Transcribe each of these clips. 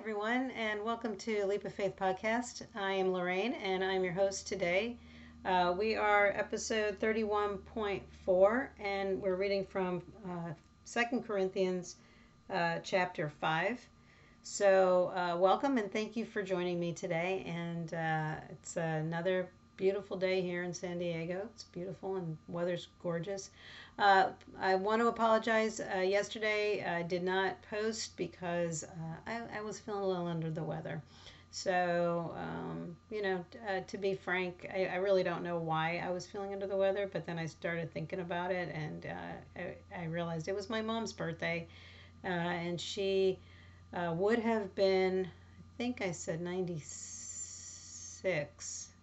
everyone, and welcome to Leap of Faith podcast. I am Lorraine, and I'm your host today. Uh, we are episode 31.4, and we're reading from uh, 2 Corinthians uh, chapter 5. So, uh, welcome and thank you for joining me today. And uh, it's another beautiful day here in San Diego. It's beautiful and weather's gorgeous. Uh, I want to apologize. Uh, yesterday I did not post because uh, I, I, was feeling a little under the weather. So, um, you know, uh, to be frank, I, I, really don't know why I was feeling under the weather, but then I started thinking about it and uh, I, I, realized it was my mom's birthday. Uh, and she would have been, I think I said 96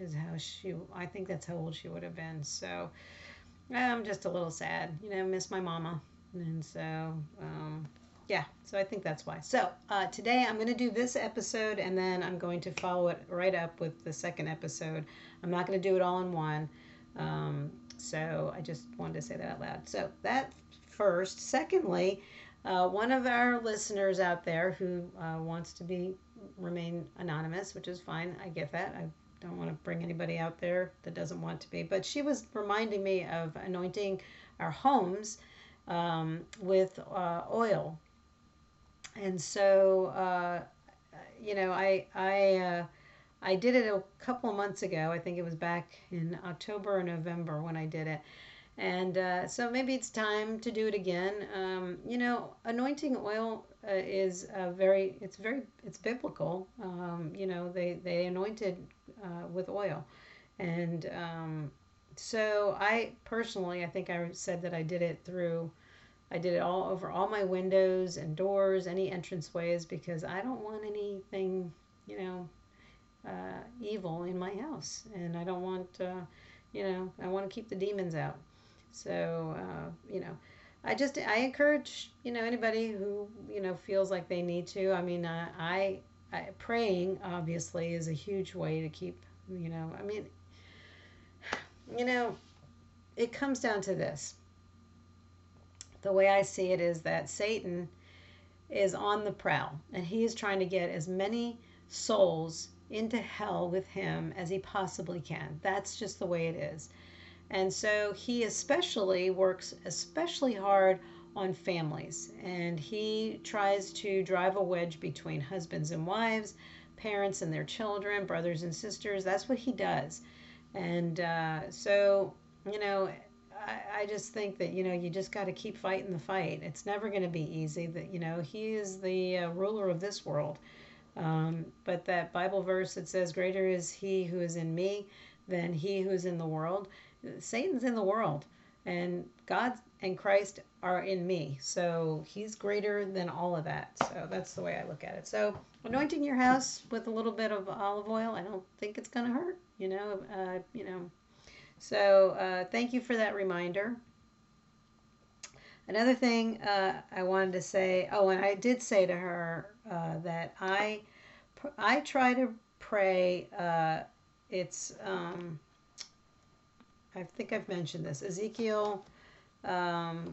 is how she, I think that's how old she would have been. So, I'm just a little sad. You know, miss my mama. And so, um, yeah, so I think that's why. So uh, today I'm going to do this episode and then I'm going to follow it right up with the second episode. I'm not going to do it all in one. Um, so I just wanted to say that out loud. So that first. Secondly, uh, one of our listeners out there who uh, wants to be remain anonymous, which is fine. I get that. I don't want to bring anybody out there that doesn't want to be. But she was reminding me of anointing our homes um, with uh, oil. And so, uh, you know, I I uh, I did it a couple of months ago. I think it was back in October or November when I did it. And uh, so maybe it's time to do it again. Um, you know, anointing oil uh, is very, it's very, it's biblical. Um, you know, they, they anointed uh, with oil. And um, so I personally, I think I said that I did it through, I did it all over all my windows and doors, any entranceways, because I don't want anything, you know, uh, evil in my house. And I don't want, uh, you know, I want to keep the demons out. So, uh, you know, I just I encourage you know anybody who you know feels like they need to. I mean, uh, I, I praying obviously is a huge way to keep you know. I mean, you know, it comes down to this. The way I see it is that Satan is on the prowl and he is trying to get as many souls into hell with him as he possibly can. That's just the way it is. And so he especially works especially hard on families and he tries to drive a wedge between husbands and wives, parents and their children, brothers and sisters. That's what he does. And uh, so, you know, I, I just think that, you know, you just got to keep fighting the fight. It's never going to be easy. That, you know, he is the uh, ruler of this world. Um, but that Bible verse that says, Greater is he who is in me than he who is in the world Satan's in the world and God and Christ are in me. So he's greater than all of that. So that's the way I look at it. So anointing your house with a little bit of olive oil, I don't think it's going to hurt, you know, uh, you know. So uh, thank you for that reminder. Another thing uh, I wanted to say, oh, and I did say to her uh, that I, I try to pray. Uh, it's um, I think I've mentioned this. Ezekiel, um,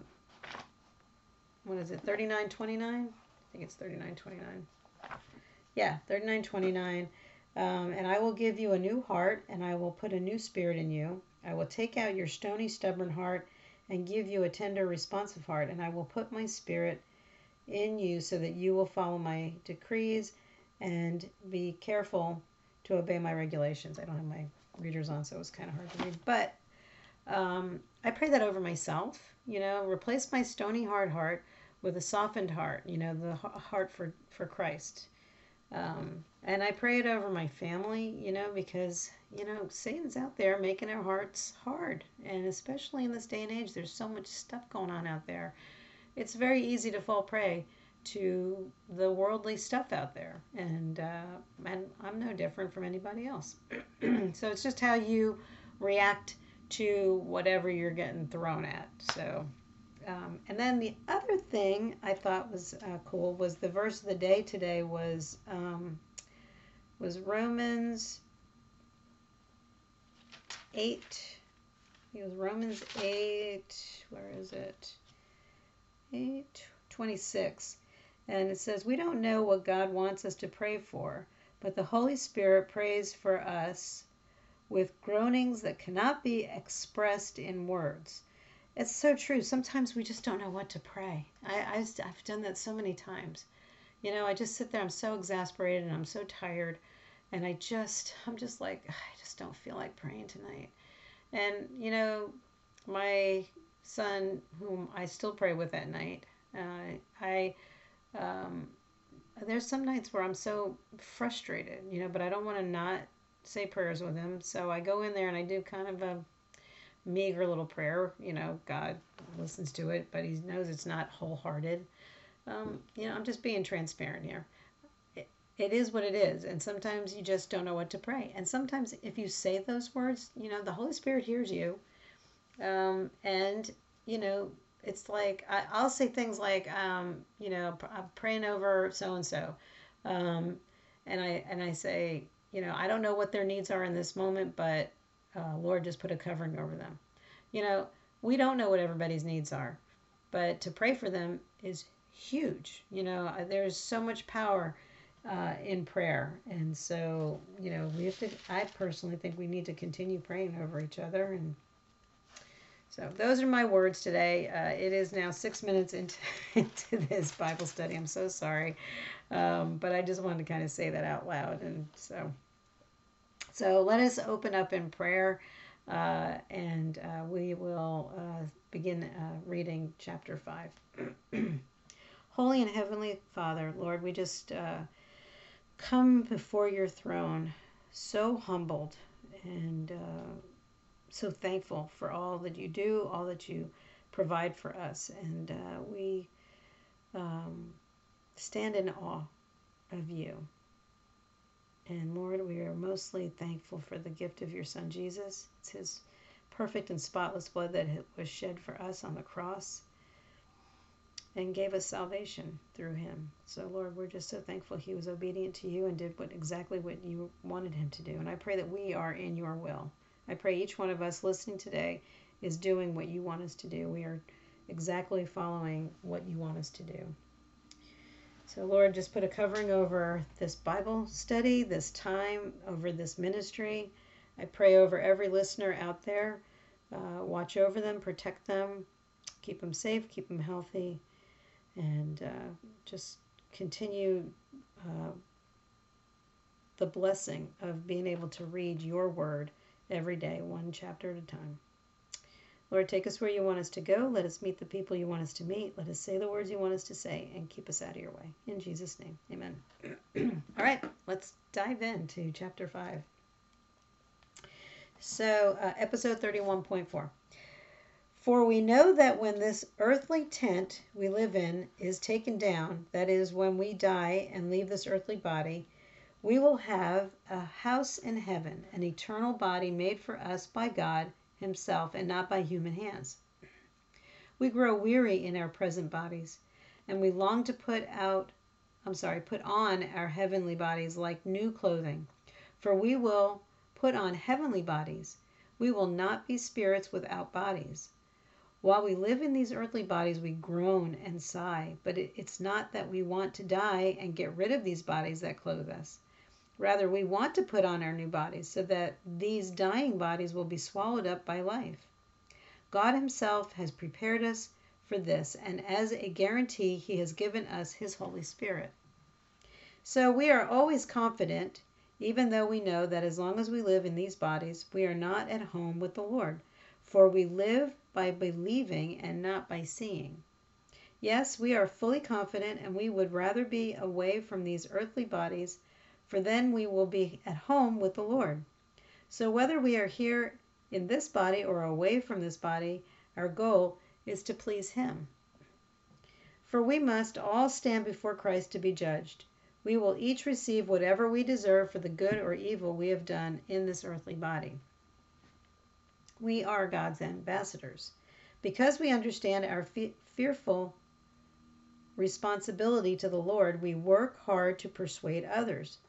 what is it, 3929? I think it's 3929. Yeah, 3929. Um, and I will give you a new heart, and I will put a new spirit in you. I will take out your stony, stubborn heart and give you a tender, responsive heart, and I will put my spirit in you so that you will follow my decrees and be careful to obey my regulations. I don't have my readers on, so it was kind of hard to read. But um, I pray that over myself. You know, replace my stony hard heart with a softened heart. You know, the heart for for Christ. Um, and I pray it over my family. You know, because you know Satan's out there making our hearts hard, and especially in this day and age, there's so much stuff going on out there. It's very easy to fall prey to the worldly stuff out there, and uh, and I'm no different from anybody else. so it's just how you react to whatever you're getting thrown at. So, um, and then the other thing I thought was uh, cool was the verse of the day today was um, was Romans eight. It was Romans eight. Where is it? Eight twenty six. And it says, We don't know what God wants us to pray for, but the Holy Spirit prays for us with groanings that cannot be expressed in words. It's so true. Sometimes we just don't know what to pray. I, I've done that so many times. You know, I just sit there, I'm so exasperated and I'm so tired. And I just, I'm just like, I just don't feel like praying tonight. And, you know, my son, whom I still pray with at night, uh, I, um, there's some nights where I'm so frustrated, you know, but I don't want to not say prayers with him. So I go in there and I do kind of a meager little prayer. You know, God listens to it, but He knows it's not wholehearted. Um, you know, I'm just being transparent here. It, it is what it is, and sometimes you just don't know what to pray. And sometimes, if you say those words, you know, the Holy Spirit hears you, um, and you know, it's like I, will say things like, um, you know, I'm praying over so and so, and I and I say, you know, I don't know what their needs are in this moment, but uh, Lord, just put a covering over them. You know, we don't know what everybody's needs are, but to pray for them is huge. You know, uh, there's so much power uh, in prayer. And so, you know, we have to, I personally think we need to continue praying over each other. And so those are my words today. Uh, it is now six minutes into, into this Bible study. I'm so sorry. Um, but I just wanted to kind of say that out loud. And so. So let us open up in prayer uh, and uh, we will uh, begin uh, reading chapter 5. Holy and Heavenly Father, Lord, we just uh, come before your throne so humbled and uh, so thankful for all that you do, all that you provide for us. And we um, stand in awe of you. And Lord, we are mostly thankful for the gift of your Son Jesus. It's his perfect and spotless blood that was shed for us on the cross and gave us salvation through him. So Lord, we're just so thankful he was obedient to you and did what exactly what you wanted him to do. And I pray that we are in your will. I pray each one of us listening today is doing what you want us to do. We are exactly following what you want us to do. So, Lord, just put a covering over this Bible study, this time, over this ministry. I pray over every listener out there. Uh, watch over them, protect them, keep them safe, keep them healthy, and uh, just continue uh, the blessing of being able to read your word every day, one chapter at a time. Lord, take us where you want us to go. Let us meet the people you want us to meet. Let us say the words you want us to say and keep us out of your way. In Jesus' name, amen. All right, let's dive into chapter 5. So, uh, episode 31.4. For we know that when this earthly tent we live in is taken down, that is, when we die and leave this earthly body, we will have a house in heaven, an eternal body made for us by God himself and not by human hands. We grow weary in our present bodies, and we long to put out I'm sorry, put on our heavenly bodies like new clothing. For we will put on heavenly bodies. We will not be spirits without bodies. While we live in these earthly bodies, we groan and sigh, but it's not that we want to die and get rid of these bodies that clothe us. Rather, we want to put on our new bodies so that these dying bodies will be swallowed up by life. God Himself has prepared us for this, and as a guarantee, He has given us His Holy Spirit. So we are always confident, even though we know that as long as we live in these bodies, we are not at home with the Lord, for we live by believing and not by seeing. Yes, we are fully confident, and we would rather be away from these earthly bodies for then we will be at home with the Lord. So whether we are here in this body or away from this body, our goal is to please Him. For we must all stand before Christ to be judged. We will each receive whatever we deserve for the good or evil we have done in this earthly body. We are God's ambassadors. Because we understand our fe- fearful responsibility to the Lord, we work hard to persuade others.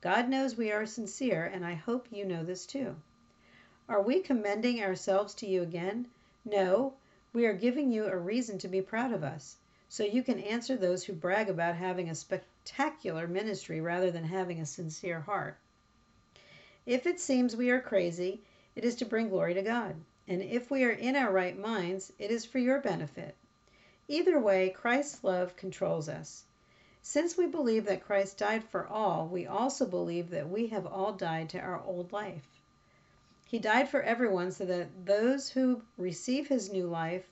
God knows we are sincere, and I hope you know this too. Are we commending ourselves to you again? No, we are giving you a reason to be proud of us. so you can answer those who brag about having a spectacular ministry rather than having a sincere heart. If it seems we are crazy, it is to bring glory to God. And if we are in our right minds, it is for your benefit. Either way, Christ's love controls us. Since we believe that Christ died for all, we also believe that we have all died to our old life. He died for everyone so that those who receive his new life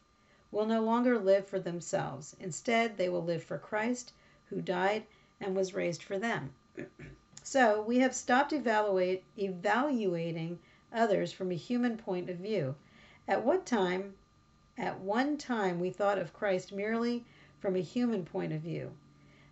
will no longer live for themselves. Instead, they will live for Christ, who died and was raised for them. so, we have stopped evaluate, evaluating others from a human point of view. At what time at one time we thought of Christ merely from a human point of view.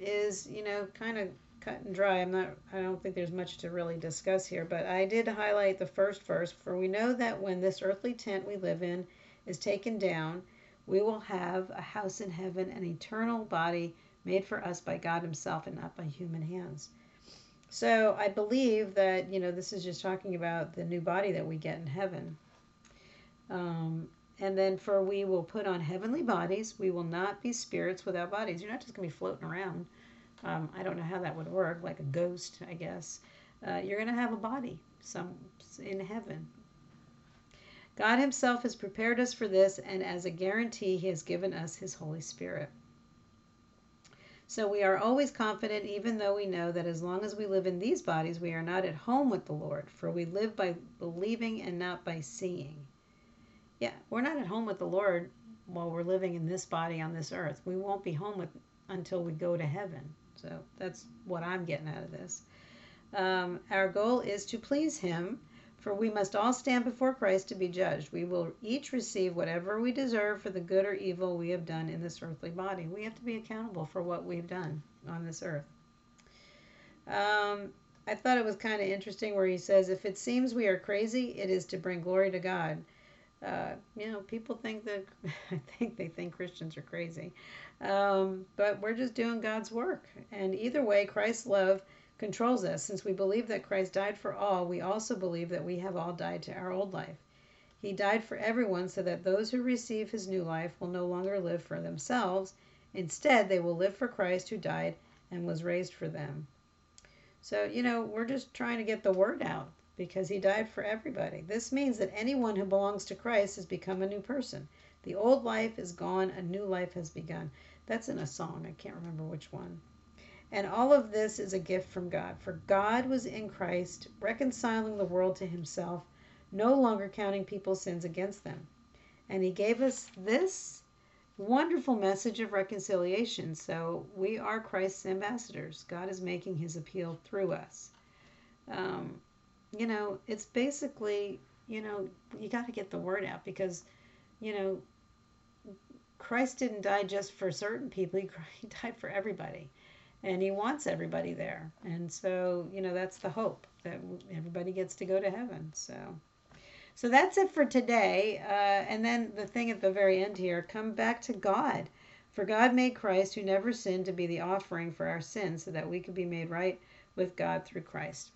is, you know, kind of cut and dry. I'm not, I don't think there's much to really discuss here, but I did highlight the first verse. For we know that when this earthly tent we live in is taken down, we will have a house in heaven, an eternal body made for us by God Himself and not by human hands. So I believe that, you know, this is just talking about the new body that we get in heaven. Um, and then for we will put on heavenly bodies. We will not be spirits without bodies. You're not just going to be floating around. Um, I don't know how that would work, like a ghost, I guess. Uh, you're going to have a body some in heaven. God Himself has prepared us for this, and as a guarantee, He has given us His Holy Spirit. So we are always confident, even though we know that as long as we live in these bodies, we are not at home with the Lord, for we live by believing and not by seeing. Yeah, we're not at home with the Lord while we're living in this body on this earth. We won't be home with until we go to heaven. So that's what I'm getting out of this. Um, our goal is to please Him, for we must all stand before Christ to be judged. We will each receive whatever we deserve for the good or evil we have done in this earthly body. We have to be accountable for what we've done on this earth. Um, I thought it was kind of interesting where he says, If it seems we are crazy, it is to bring glory to God. Uh, you know, people think that, I think they think Christians are crazy. Um, but we're just doing God's work. And either way, Christ's love controls us. Since we believe that Christ died for all, we also believe that we have all died to our old life. He died for everyone so that those who receive his new life will no longer live for themselves. Instead, they will live for Christ who died and was raised for them. So, you know, we're just trying to get the word out because he died for everybody. This means that anyone who belongs to Christ has become a new person. The old life is gone, a new life has begun. That's in a song. I can't remember which one. And all of this is a gift from God. For God was in Christ, reconciling the world to himself, no longer counting people's sins against them. And he gave us this wonderful message of reconciliation. So we are Christ's ambassadors. God is making his appeal through us. Um, you know, it's basically, you know, you got to get the word out because, you know, Christ didn't die just for certain people, he, died for everybody. And he wants everybody there. And so, you know, that's the hope that everybody gets to go to heaven. So, so that's it for today. Uh, and then the thing at the very end here come back to God. For God made Christ, who never sinned, to be the offering for our sins so that we could be made right with God through Christ.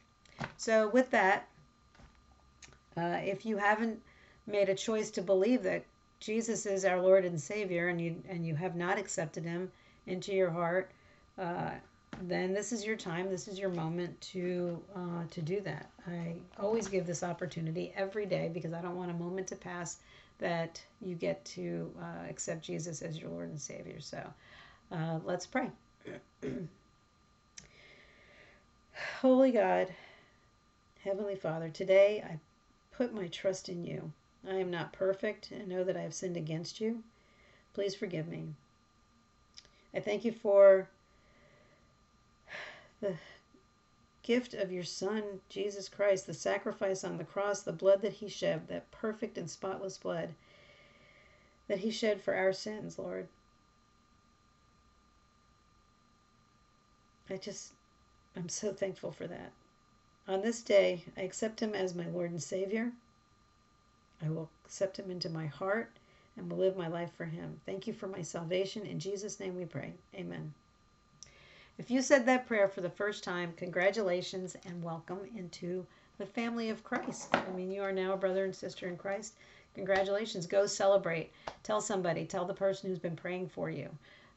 So, with that, uh, if you haven't made a choice to believe that Jesus is our Lord and Savior, and you and you have not accepted Him into your heart, uh, then this is your time. This is your moment to uh, to do that. I always give this opportunity every day because I don't want a moment to pass that you get to uh, accept Jesus as your Lord and Savior. So uh, let's pray. Holy God, Heavenly Father, today I put my trust in you. I am not perfect and know that I have sinned against you. Please forgive me. I thank you for the gift of your Son, Jesus Christ, the sacrifice on the cross, the blood that he shed, that perfect and spotless blood that he shed for our sins, Lord. I just, I'm so thankful for that. On this day, I accept him as my Lord and Savior. I will accept him into my heart and will live my life for him. Thank you for my salvation. In Jesus' name we pray. Amen. If you said that prayer for the first time, congratulations and welcome into the family of Christ. I mean, you are now a brother and sister in Christ. Congratulations. Go celebrate. Tell somebody. Tell the person who's been praying for you.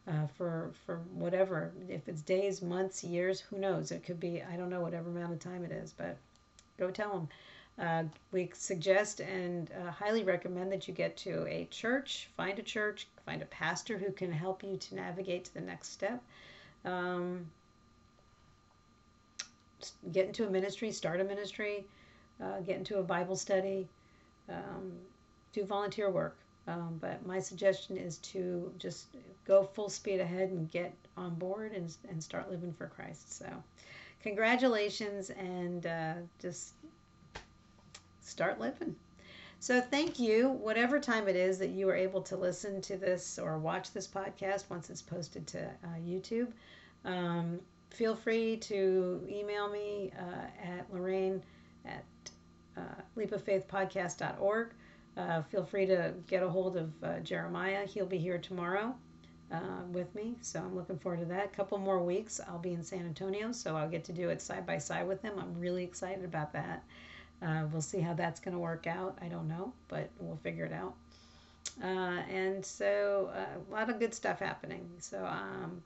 Uh, for for whatever if it's days months years who knows? It could be i don't know whatever amount of time it is but go tell them uh, we suggest and uh, highly recommend that you get to a church find a church find a pastor who can help you to navigate to the next step. Um, get into a ministry start a ministry uh, get into a bible study um, do volunteer work um, but my suggestion is to just go full speed ahead and get on board and, and start living for Christ. So, congratulations and uh, just start living. So, thank you, whatever time it is that you are able to listen to this or watch this podcast once it's posted to uh, YouTube. Um, feel free to email me uh, at Lorraine at uh, leapoffaithpodcast.org. Uh, feel free to get a hold of uh, Jeremiah. He'll be here tomorrow uh, with me, so I'm looking forward to that. A couple more weeks, I'll be in San Antonio, so I'll get to do it side by side with him. I'm really excited about that. Uh, we'll see how that's going to work out. I don't know, but we'll figure it out. Uh, and so, uh, a lot of good stuff happening. So, um,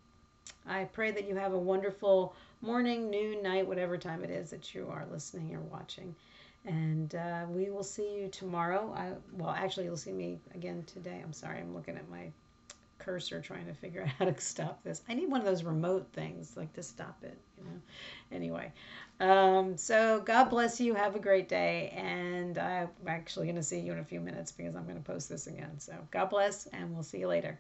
I pray that you have a wonderful morning, noon, night, whatever time it is that you are listening or watching. And uh, we will see you tomorrow. I, well, actually, you'll see me again today. I'm sorry, I'm looking at my cursor trying to figure out how to stop this. I need one of those remote things, like to stop it, you know. Anyway, um, so God bless you. Have a great day. And I'm actually going to see you in a few minutes because I'm going to post this again. So God bless, and we'll see you later.